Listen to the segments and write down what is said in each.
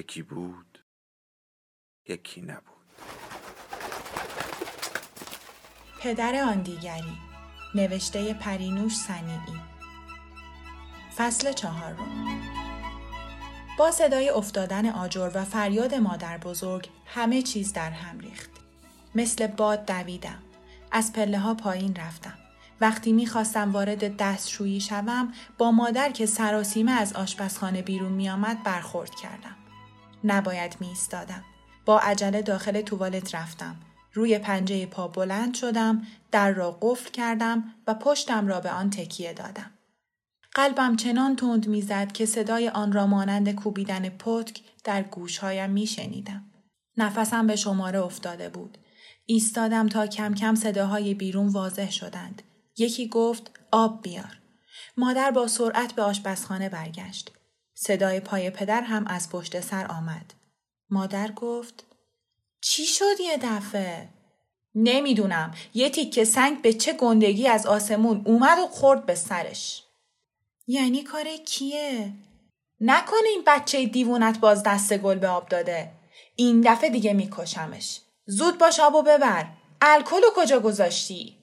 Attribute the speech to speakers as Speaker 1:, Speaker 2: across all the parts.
Speaker 1: یکی بود یکی نبود
Speaker 2: پدر آن دیگری نوشته پرینوش سنیعی فصل چهارم با صدای افتادن آجر و فریاد مادر بزرگ همه چیز در هم ریخت. مثل باد دویدم. از پله ها پایین رفتم. وقتی می‌خواستم وارد دستشویی شوم با مادر که سراسیمه از آشپزخانه بیرون میآمد برخورد کردم. نباید می ایستادم. با عجله داخل توالت رفتم. روی پنجه پا بلند شدم، در را قفل کردم و پشتم را به آن تکیه دادم. قلبم چنان تند می‌زد که صدای آن را مانند کوبیدن پتک در گوشهایم میشنیدم. نفسم به شماره افتاده بود. ایستادم تا کم کم صداهای بیرون واضح شدند. یکی گفت آب بیار. مادر با سرعت به آشپزخانه برگشت. صدای پای پدر هم از پشت سر آمد. مادر گفت چی شد یه دفعه؟ نمی‌دونم یه تیکه سنگ به چه گندگی از آسمون اومد و خورد به سرش. یعنی کار کیه؟ نکنه این بچه دیوونت باز دست گل به آب داده. این دفعه دیگه میکشمش. زود باش آبو ببر. الکل کجا گذاشتی؟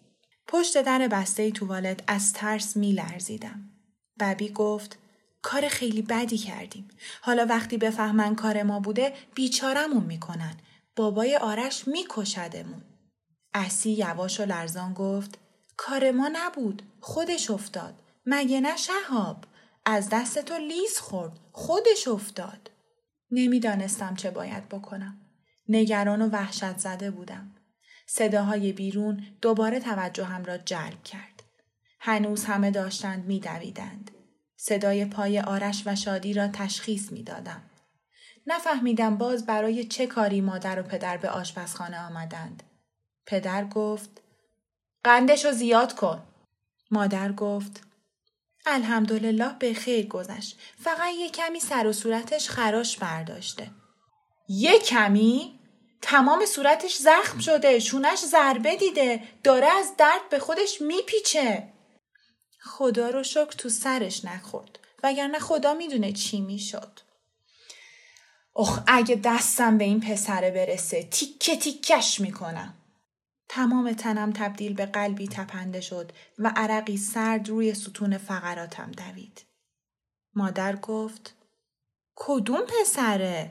Speaker 2: پشت در بسته توالت از ترس میلرزیدم. ببی گفت کار خیلی بدی کردیم. حالا وقتی بفهمن کار ما بوده بیچارمون می‌کنن. بابای آرش میکشدمون. اسی یواش و لرزان گفت کار ما نبود. خودش افتاد. مگه نه شهاب؟ از دست تو لیز خورد. خودش افتاد. نمی‌دانستم چه باید بکنم. نگران و وحشت زده بودم. صداهای بیرون دوباره توجهم را جلب کرد. هنوز همه داشتند میدویدند. صدای پای آرش و شادی را تشخیص می‌دادم. نفهمیدم باز برای چه کاری مادر و پدر به آشپزخانه آمدند. پدر گفت قندش رو زیاد کن. مادر گفت الحمدلله به خیر گذشت. فقط یه کمی سر و صورتش خراش برداشته. یه کمی؟ تمام صورتش زخم شده. شونش ضربه دیده. داره از درد به خودش میپیچه. خدا رو شکر تو سرش نخورد. وگرنه خدا می‌دونه چی می‌شد. اخ اگه دستم به این پسره برسه تیکه تیکش می‌کنم. تمام تنم تبدیل به قلبی تپنده شد و عرقی سرد روی ستون فقراتم دوید. مادر گفت کدوم پسره؟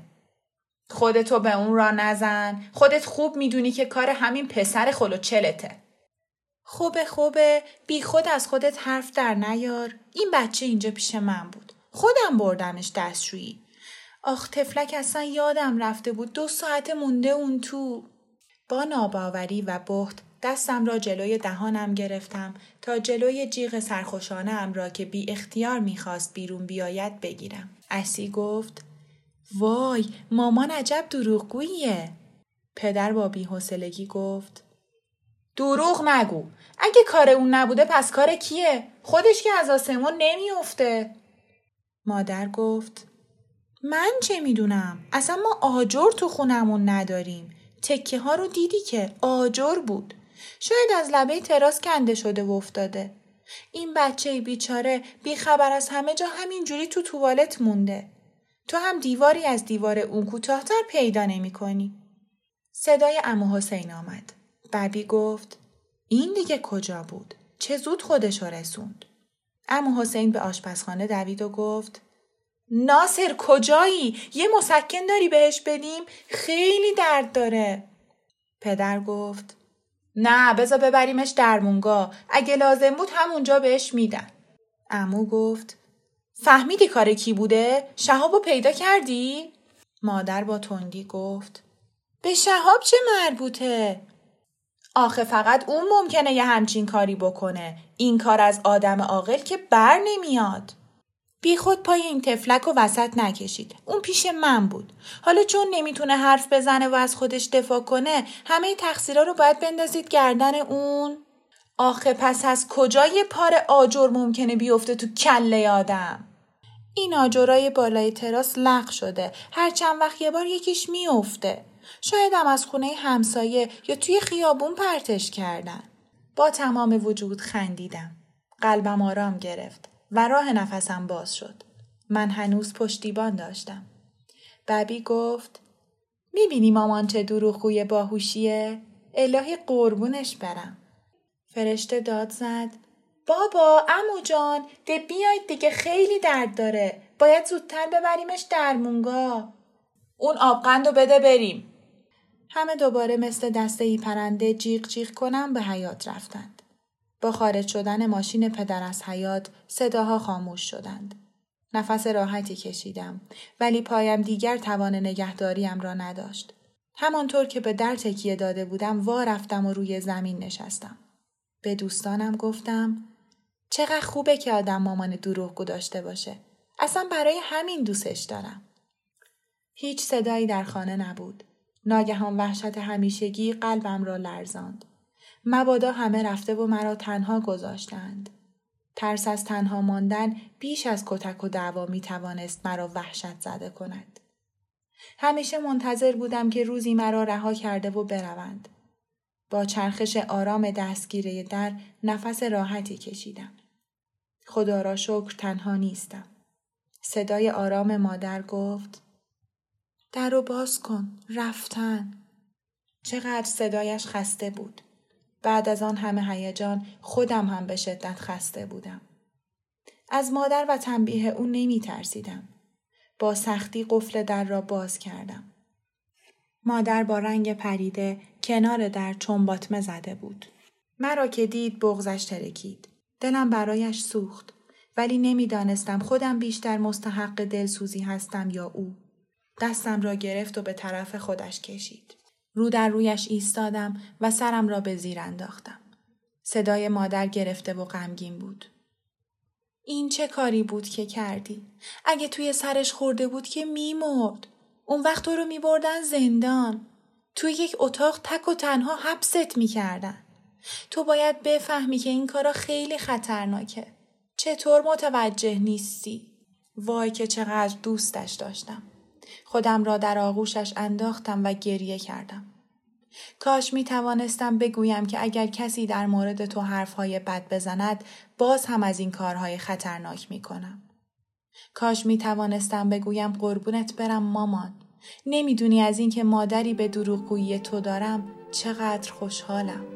Speaker 2: خودتو به اون را نزن. خودت خوب می‌دونی که کار همین پسر خلوچلته. خوبه خوبه بی خود از خودت حرف در نیار. این بچه اینجا پیش من بود. خودم بردمش دستشویی. آخ تفلک اصلا یادم رفته بود دو ساعت مونده اون تو. با ناباوری و بخت دستم را جلوی دهانم گرفتم تا جلوی جیغ سرخوشانه ام را که بی اختیار می‌خواست بیرون بیاید بگیرم. اسی گفت وای مامان عجب دروغگوییه. پدر با بیحسلگی گفت دروغ نگو. اگه کار اون نبوده پس کار کیه؟ خودش که از آسمون نمیافته. مادر گفت من چه می‌دونم؟ اصلا ما آجر تو خونمون نداریم. تکه ها رو دیدی که آجر بود. شاید از لبه تراس کنده شده و افتاده. این بچه بیچاره بیخبر از همه جا همینجوری تو توالت مونده. تو هم دیواری از دیوار اون کوتاهتر پیدا نمی کنی. صدای امو حسین آمد. ببی گفت این دیگه کجا بود؟ چه زود خودش رسوند؟ امو حسین به آشپزخانه دوید و گفت ناصر کجایی؟ یه مسکن داری بهش بدیم؟ خیلی درد داره. پدر گفت نه بذار ببریمش درمونگا. اگه لازم بود همونجا بهش میدن. امو گفت فهمیدی کار کی بوده؟ شهابو پیدا کردی؟ مادر با تندی گفت به شهاب چه مربوطه؟ آخه فقط اون ممکنه یه همچین کاری بکنه. این کار از آدم عاقل که بر نمیاد. بی خود پای این تفلک و وسط نکشید. اون پیش من بود. حالا چون نمی‌تونه حرف بزنه و از خودش دفاع کنه همه تقصیرها رو باید بندازید گردن اون؟ آخه پس از کجای پار آجر ممکنه بیفته تو کله آدم؟ این آجرای بالای تراس لق شده. هر چند وقت یه بار یکیش میافته. شاید هم از خونه همسایه یا توی خیابون پرتش کردن. با تمام وجود خندیدم. قلبم آرام گرفت و راه نفسم باز شد. من هنوز پشتیبان داشتم. ببی گفت می‌بینی مامان چه دروغگوی باهوشیه؟ الهی قربونش برم. فرشته داد زد بابا امو جان ده بیاید دیگه خیلی درد داره. باید زودتر ببریمش درمونگا. اون آبقند رو بده بریم. همه دوباره مثل دسته ای پرنده جیغ جیغ کنم به حیات رفتند. با خارج شدن ماشین پدر از حیات صداها خاموش شدند. نفس راحتی کشیدم ولی پایم دیگر توان نگهداریم را نداشت. همانطور که به در تکیه داده بودم وا رفتم و روی زمین نشستم. به دوستانم گفتم چقدر خوبه که آدم مامان دروغگو داشته باشه. اصلا برای همین دوستش دارم. هیچ صدایی در خانه نبود. ناگهان وحشت همیشگی قلبم را لرزاند. مبادا همه رفته و مرا تنها گذاشتند. ترس از تنها ماندن بیش از کتک و دعوا می توانست مرا وحشت زده کند. همیشه منتظر بودم که روزی مرا رها کرده و بروند. با چرخش آرام دستگیره در نفس راحتی کشیدم. خدا را شکر تنها نیستم. صدای آرام مادر گفت در رو باز کن. رفتن. چقدر صدایش خسته بود. بعد از آن همه هیجان خودم هم به شدت خسته بودم. از مادر و تنبیه او نمی ترسیدم. با سختی قفل در را باز کردم. مادر با رنگ پریده کنار در چنباتمه زده بود. مرا که دید بغزش ترکید. دلم برایش سوخت. ولی نمی‌دانستم خودم بیشتر مستحق دلسوزی هستم یا او. دستم را گرفت و به طرف خودش کشید. رو در رویش ایستادم و سرم را به زیر انداختم. صدای مادر گرفته و غمگین بود. این چه کاری بود که کردی؟ اگه توی سرش خورده بود که میمرد. اون وقت تو رو میبردن زندان. توی یک اتاق تک و تنها حبست می‌کردن. تو باید بفهمی که این کارا خیلی خطرناکه. چطور متوجه نیستی؟ وای که چقدر دوستش داشتم. خودم را در آغوشش انداختم و گریه کردم. کاش می توانستم بگویم که اگر کسی در مورد تو حرفهای بد بزند باز هم از این کارهای خطرناک می کنم. کاش می توانستم بگویم قربونت برم مامان. نمی‌دونی از اینکه مادری به دروغگویی تو دارم چقدر خوشحالم.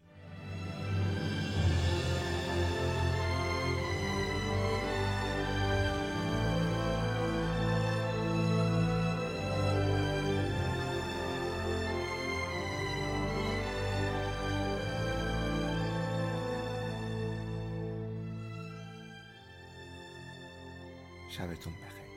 Speaker 1: شبتون بخیر.